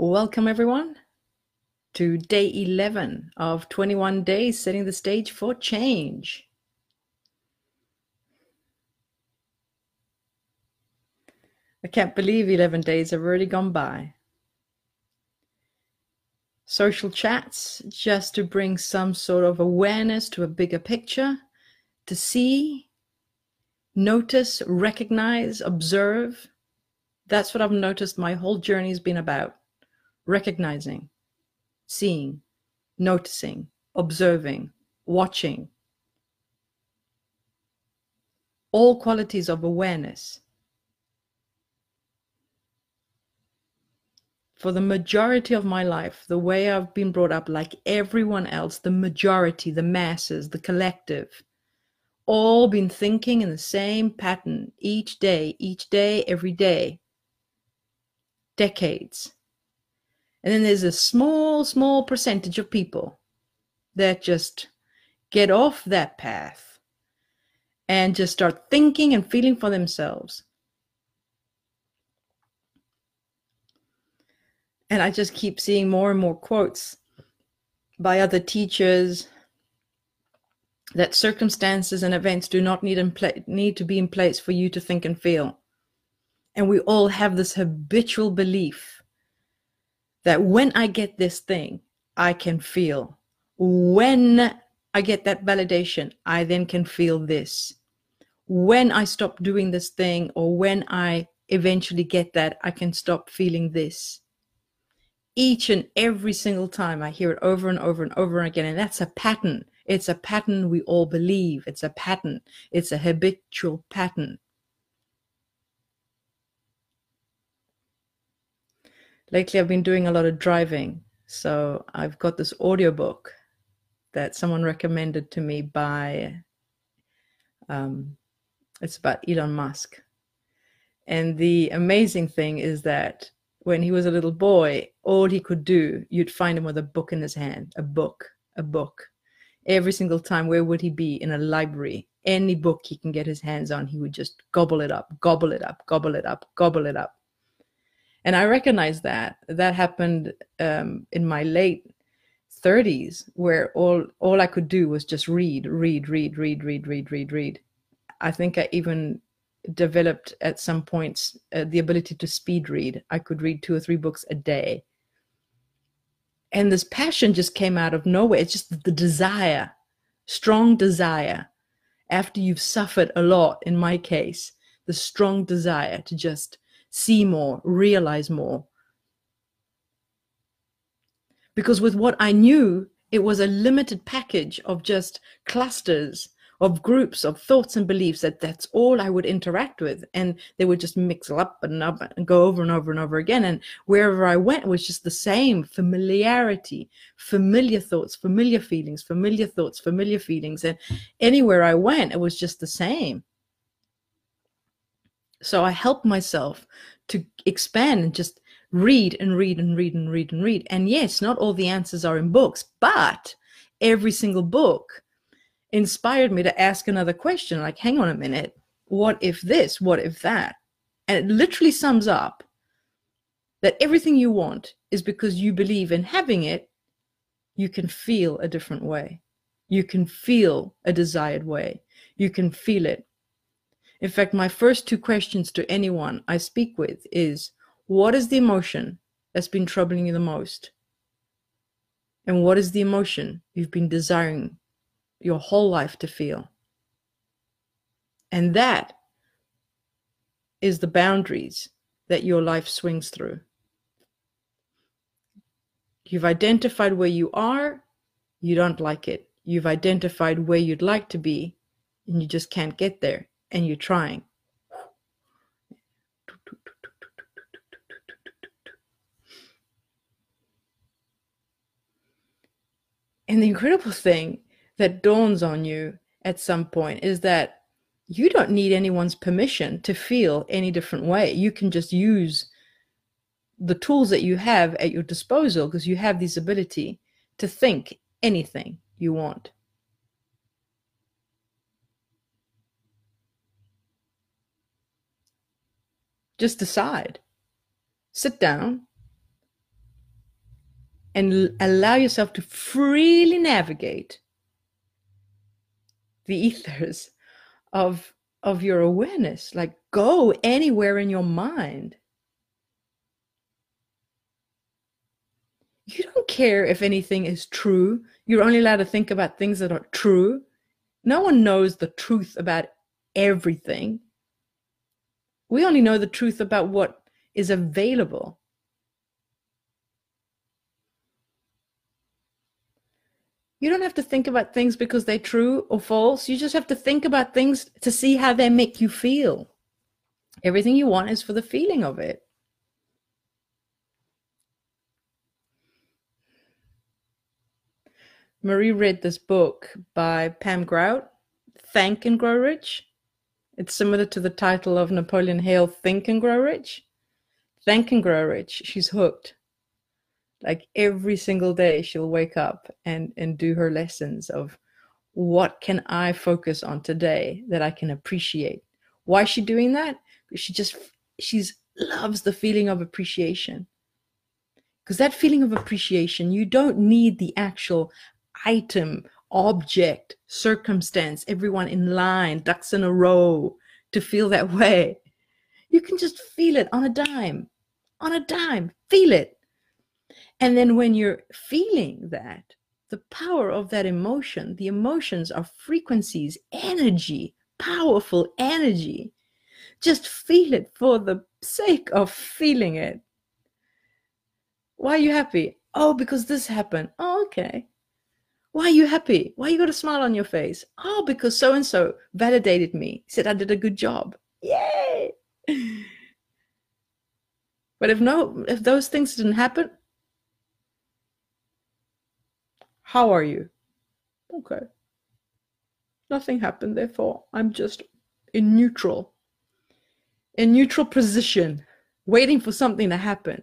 Welcome, everyone, to day 11 of 21 days setting the stage for change. I can't believe 11 days have already gone by. Social chats just to bring some sort of awareness to a bigger picture, to see, notice, recognize, observe. That's what I've noticed my whole journey has been about recognizing, seeing, noticing, observing, watching. All qualities of awareness. For the majority of my life, the way I've been brought up, like everyone else, the majority, the masses, the collective, all been thinking in the same pattern each day, each day, every day, decades and then there's a small, small percentage of people that just get off that path and just start thinking and feeling for themselves. And I just keep seeing more and more quotes by other teachers that circumstances and events do not need, pla- need to be in place for you to think and feel. And we all have this habitual belief that when I get this thing, I can feel. When I get that validation, I then can feel this. When I stop doing this thing, or when I eventually get that, I can stop feeling this. Each and every single time I hear it over and over and over again. And that's a pattern. It's a pattern we all believe. It's a pattern. It's a habitual pattern. Lately I've been doing a lot of driving. So I've got this audiobook that someone recommended to me by um, it's about Elon Musk. And the amazing thing is that when he was a little boy, all he could do, you'd find him with a book in his hand, a book, a book. Every single time, where would he be? In a library. Any book he can get his hands on, he would just gobble it up, gobble it up, gobble it up, gobble it up and i recognize that that happened um, in my late 30s where all all i could do was just read read read read read read read read. I think i even developed at some points uh, the ability to speed read. I could read two or three books a day. And this passion just came out of nowhere. It's just the desire strong desire after you've suffered a lot in my case the strong desire to just see more, realize more. Because with what I knew, it was a limited package of just clusters of groups of thoughts and beliefs that that's all I would interact with. And they would just mix up and up and go over and over and over again. And wherever I went it was just the same familiarity, familiar thoughts, familiar feelings, familiar thoughts, familiar feelings. And anywhere I went, it was just the same. So I help myself to expand and just read and read and read and read and read. And yes, not all the answers are in books, but every single book inspired me to ask another question like, hang on a minute, what if this? What if that? And it literally sums up that everything you want is because you believe in having it, you can feel a different way. You can feel a desired way. You can feel it. In fact, my first two questions to anyone I speak with is what is the emotion that's been troubling you the most? And what is the emotion you've been desiring your whole life to feel? And that is the boundaries that your life swings through. You've identified where you are, you don't like it. You've identified where you'd like to be, and you just can't get there and you're trying. And the incredible thing that dawns on you at some point is that you don't need anyone's permission to feel any different way. You can just use the tools that you have at your disposal because you have this ability to think anything you want. Just decide. Sit down, and allow yourself to freely navigate the ethers of of your awareness. Like go anywhere in your mind. You don't care if anything is true. You're only allowed to think about things that are true. No one knows the truth about everything we only know the truth about what is available You don't have to think about things because they're true or false. You just have to think about things to see how they make you feel. Everything you want is for the feeling of it. Marie read this book by Pam Grout, Thank and Grow Rich. It's similar to the title of Napoleon Hill, Think and Grow Rich. Think and Grow Rich. She's hooked like every single day she'll wake up and and do her lessons of what can i focus on today that i can appreciate why is she doing that she just she's loves the feeling of appreciation because that feeling of appreciation you don't need the actual item object circumstance everyone in line ducks in a row to feel that way you can just feel it on a dime on a dime feel it and then when you're feeling that, the power of that emotion, the emotions are frequencies, energy, powerful energy. Just feel it for the sake of feeling it. Why are you happy? Oh, because this happened. Oh, okay. Why are you happy? Why you got a smile on your face? Oh, because so and so validated me, said I did a good job. Yay! But if no, if those things didn't happen, how are you? Okay. Nothing happened, therefore I'm just in neutral. In neutral position, waiting for something to happen.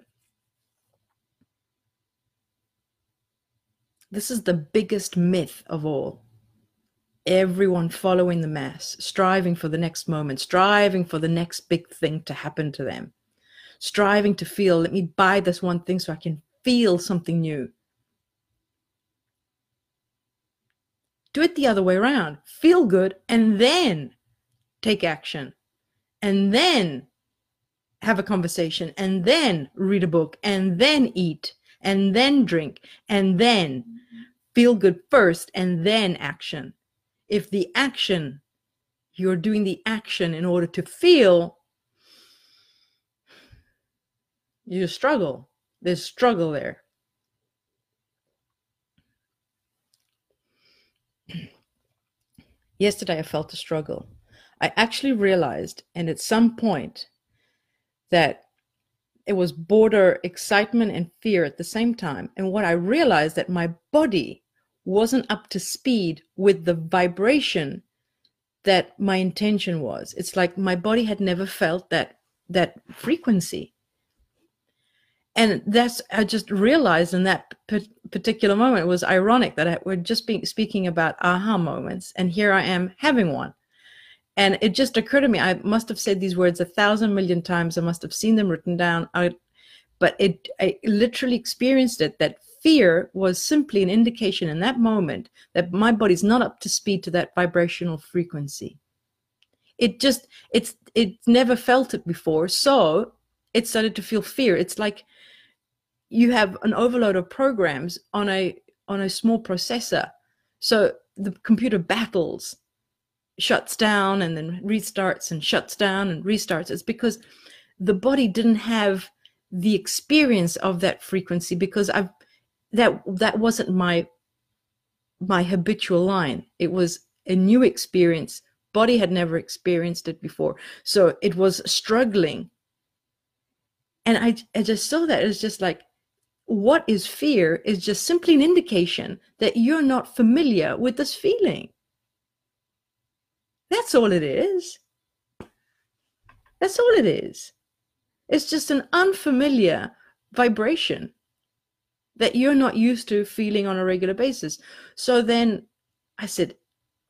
This is the biggest myth of all. Everyone following the mass, striving for the next moment, striving for the next big thing to happen to them, striving to feel, let me buy this one thing so I can feel something new. Do it the other way around. Feel good and then take action. And then have a conversation and then read a book and then eat and then drink and then feel good first and then action. If the action, you're doing the action in order to feel, you struggle. There's struggle there. Yesterday, I felt a struggle. I actually realized, and at some point, that it was border excitement and fear at the same time. And what I realized that my body wasn't up to speed with the vibration that my intention was. It's like my body had never felt that that frequency. And that's i just realized in that particular moment it was ironic that I, we're just being speaking about aha moments and here i am having one. And it just occurred to me i must have said these words a thousand million times. I must have seen them written down. I, but it i literally experienced it that fear was simply an indication in that moment that my body's not up to speed to that vibrational frequency. It just it's it never felt it before so it started to feel fear. It's like you have an overload of programs on a on a small processor. So the computer battles shuts down and then restarts and shuts down and restarts. It's because the body didn't have the experience of that frequency because i've that that wasn't my my habitual line it was a new experience body had never experienced it before so it was struggling and i i just saw that it's just like what is fear is just simply an indication that you're not familiar with this feeling. That's all it is. That's all it is. It's just an unfamiliar vibration that you're not used to feeling on a regular basis. So then I said,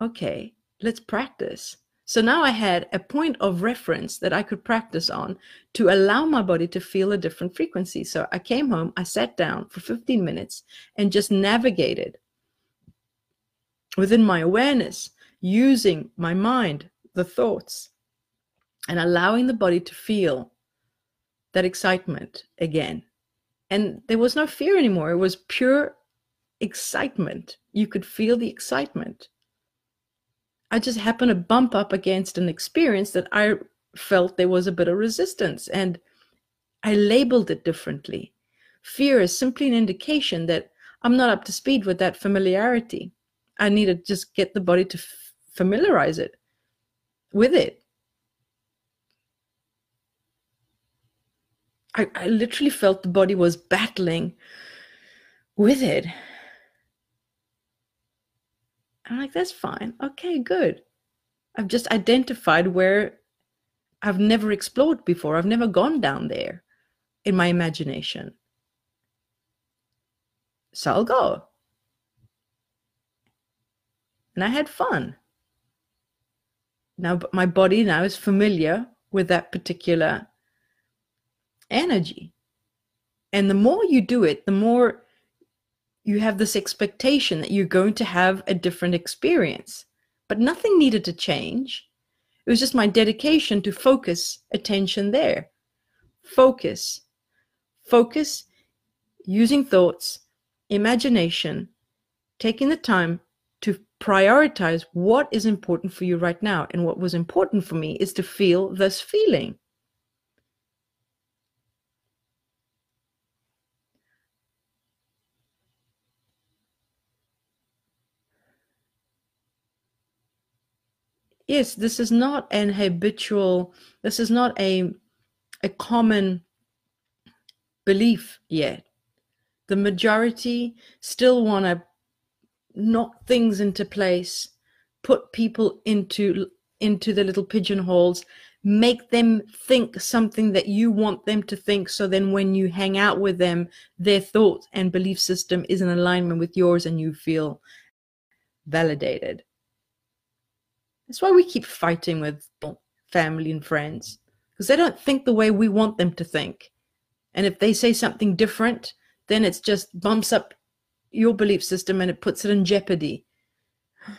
okay, let's practice. So now I had a point of reference that I could practice on to allow my body to feel a different frequency. So I came home, I sat down for 15 minutes and just navigated within my awareness, using my mind, the thoughts, and allowing the body to feel that excitement again. And there was no fear anymore. It was pure excitement. You could feel the excitement. I just happened to bump up against an experience that I felt there was a bit of resistance and I labeled it differently. Fear is simply an indication that I'm not up to speed with that familiarity. I need to just get the body to familiarize it with it. I, I literally felt the body was battling with it. I'm like, that's fine. Okay, good. I've just identified where I've never explored before. I've never gone down there in my imagination. So I'll go. And I had fun. Now, my body now is familiar with that particular energy. And the more you do it, the more you have this expectation that you're going to have a different experience. But nothing needed to change. It was just my dedication to focus attention there. Focus. Focus using thoughts, imagination, taking the time to prioritize what is important for you right now. And what was important for me is to feel this feeling. Yes, this is not an habitual, this is not a, a common belief yet. The majority still want to knock things into place, put people into into the little pigeonholes, make them think something that you want them to think. So then when you hang out with them, their thought and belief system is in alignment with yours and you feel validated. That's why we keep fighting with family and friends because they don't think the way we want them to think. And if they say something different, then it's just bumps up your belief system and it puts it in jeopardy.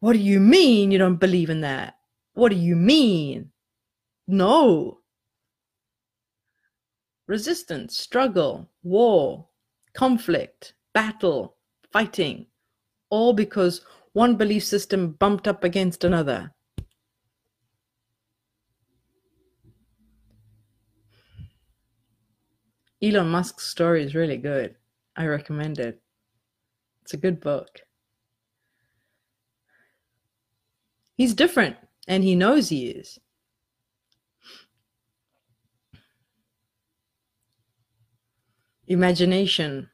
What do you mean you don't believe in that? What do you mean? No. Resistance, struggle, war, conflict, battle, fighting, all because one belief system bumped up against another. Elon Musk's story is really good. I recommend it. It's a good book. He's different, and he knows he is. Imagination.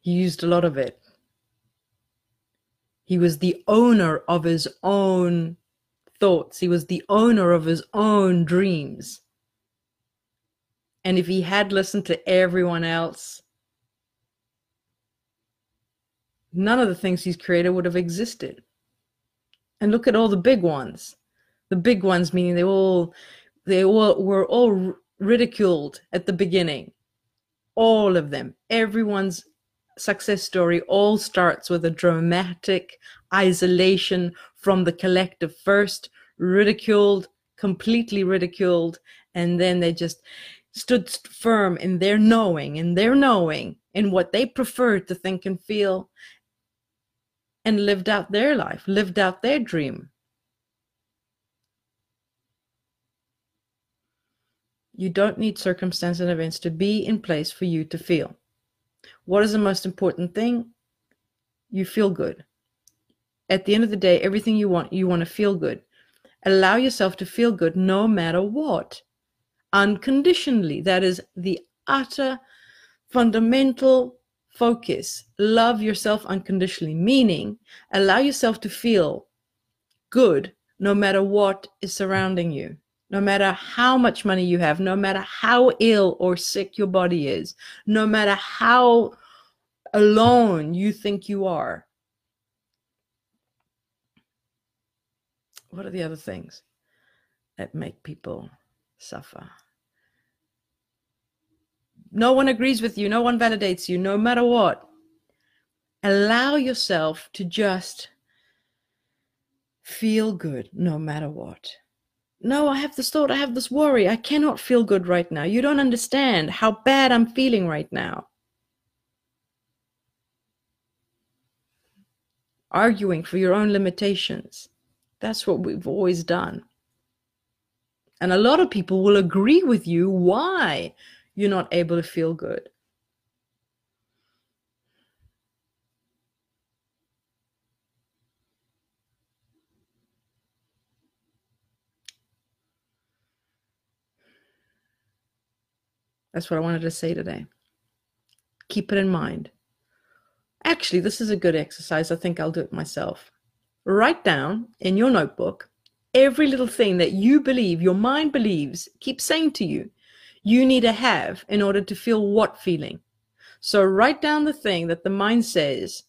He used a lot of it. He was the owner of his own thoughts. He was the owner of his own dreams. And if he had listened to everyone else, none of the things he's created would have existed. And look at all the big ones. The big ones meaning they all they all were all ridiculed at the beginning. All of them. Everyone's success story all starts with a dramatic isolation from the collective first, ridiculed, completely ridiculed, and then they just stood firm in their knowing, in their knowing, in what they preferred to think and feel, and lived out their life, lived out their dream. You don't need circumstance and events to be in place for you to feel. What is the most important thing? You feel good. At the end of the day, everything you want, you want to feel good. Allow yourself to feel good no matter what. Unconditionally. That is the utter fundamental focus. Love yourself unconditionally, meaning allow yourself to feel good no matter what is surrounding you no matter how much money you have, no matter how ill or sick your body is, no matter how alone you think you are. what are the other things that make people suffer? No one agrees with you, no one validates you, no matter what. Allow yourself to just feel good no matter what. No, I have this thought, I have this worry, I cannot feel good right now. You don't understand how bad I'm feeling right now. Arguing for your own limitations. That's what we've always done. And a lot of people will agree with you why you're not able to feel good. That's what I wanted to say today. Keep it in mind. Actually, this is a good exercise. I think I'll do it myself. Write down in your notebook every little thing that you believe, your mind believes, keep saying to you, you need to have in order to feel what feeling. So write down the thing that the mind says,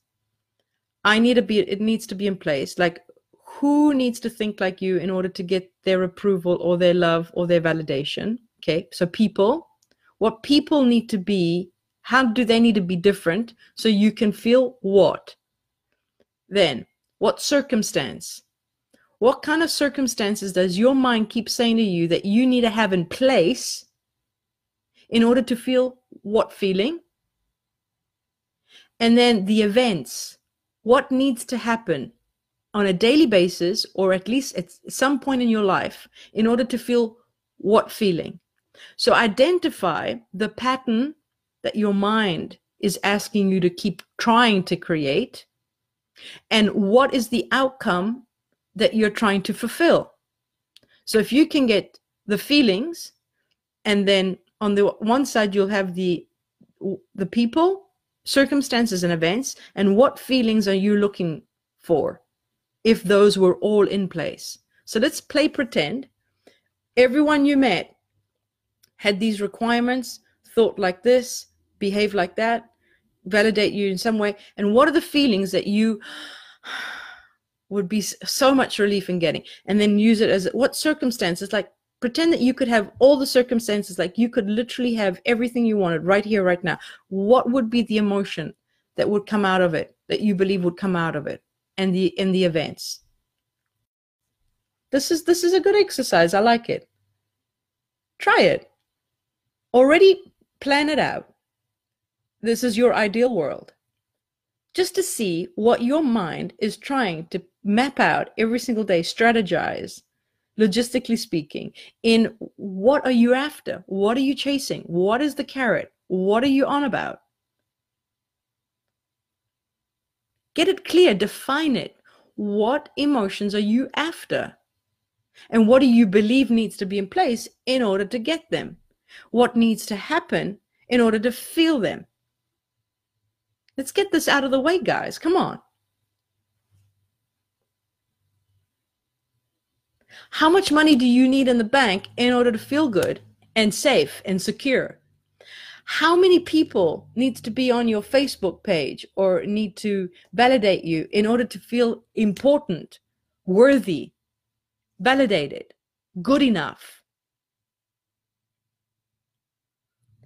I need to be, it needs to be in place. Like who needs to think like you in order to get their approval or their love or their validation? Okay. So people, what people need to be, how do they need to be different so you can feel what? Then, what circumstance? What kind of circumstances does your mind keep saying to you that you need to have in place in order to feel what feeling? And then the events. What needs to happen on a daily basis, or at least at some point in your life, in order to feel what feeling? So identify the pattern that your mind is asking you to keep trying to create and what is the outcome that you're trying to fulfill. So if you can get the feelings and then on the one side you'll have the the people, circumstances and events and what feelings are you looking for if those were all in place. So let's play pretend everyone you met had these requirements, thought like this, behave like that, validate you in some way. And what are the feelings that you would be so much relief in getting? And then use it as what circumstances, like pretend that you could have all the circumstances, like you could literally have everything you wanted right here, right now. What would be the emotion that would come out of it, that you believe would come out of it and the in the events? This is this is a good exercise. I like it. Try it already plan it out. This is your ideal world. Just to see what your mind is trying to map out every single day, strategize, logistically speaking, in what are you after? What are you chasing? What is the carrot? What are you on about? Get it clear, define it. What emotions are you after? And what do you believe needs to be in place in order to get them? What needs to happen in order to feel them. Let's get this out of the way, guys. Come on. How much money do you need in the bank in order to feel good and safe and secure? How many people needs to be on your Facebook page or need to validate you in order to feel important, worthy, validated, good enough?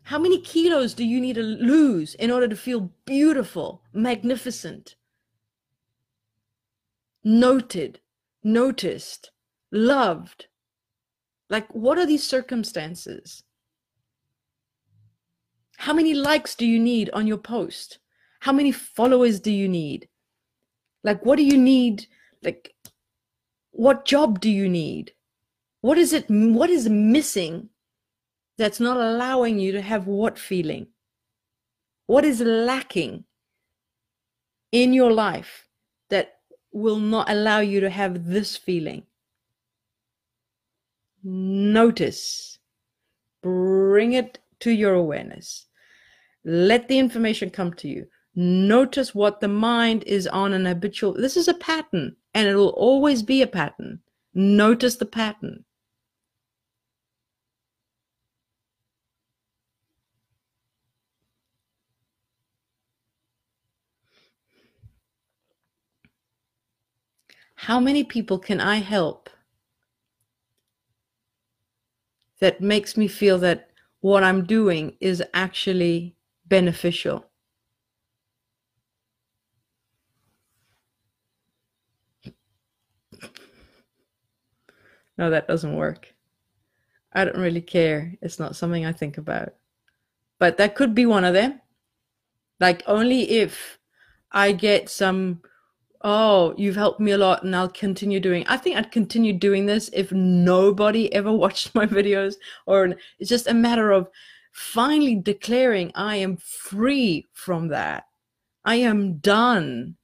How many kilos do you need to lose in order to feel beautiful, magnificent, noted, noticed, loved? Like, what are these circumstances? How many likes do you need on your post? How many followers do you need? Like, what do you need? Like, what job do you need? What is it? What is missing that's not allowing you to have what feeling? What is lacking in your life that will not allow you to have this feeling? Notice, bring it to your awareness. Let the information come to you. Notice what the mind is on an habitual. This is a pattern, and it will always be a pattern. Notice the pattern. How many people can I help that makes me feel that what I'm doing is actually beneficial? No, that doesn't work. I don't really care. It's not something I think about. But that could be one of them. Like, only if I get some, oh, you've helped me a lot and I'll continue doing. I think I'd continue doing this if nobody ever watched my videos, or it's just a matter of finally declaring I am free from that. I am done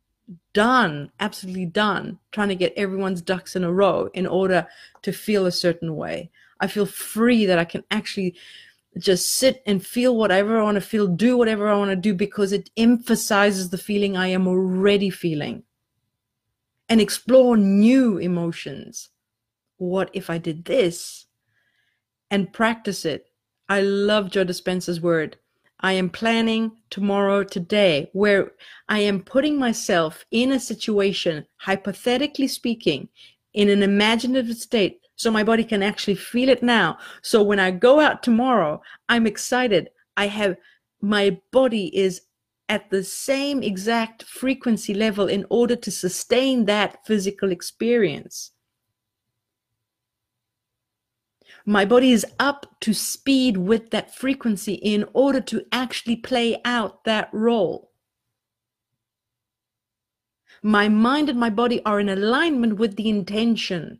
done, absolutely done, trying to get everyone's ducks in a row in order to feel a certain way. I feel free that I can actually just sit and feel whatever I want to feel, do whatever I want to do because it emphasizes the feeling I am already feeling and explore new emotions. What if I did this and practice it? I love Joe Dispenza's word I am planning tomorrow, today, where I am putting myself in a situation, hypothetically speaking, in an imaginative state, so my body can actually feel it now. So when I go out tomorrow, I'm excited. I have my body is at the same exact frequency level in order to sustain that physical experience. My body is up to speed with that frequency in order to actually play out that role. My mind and my body are in alignment with the intention.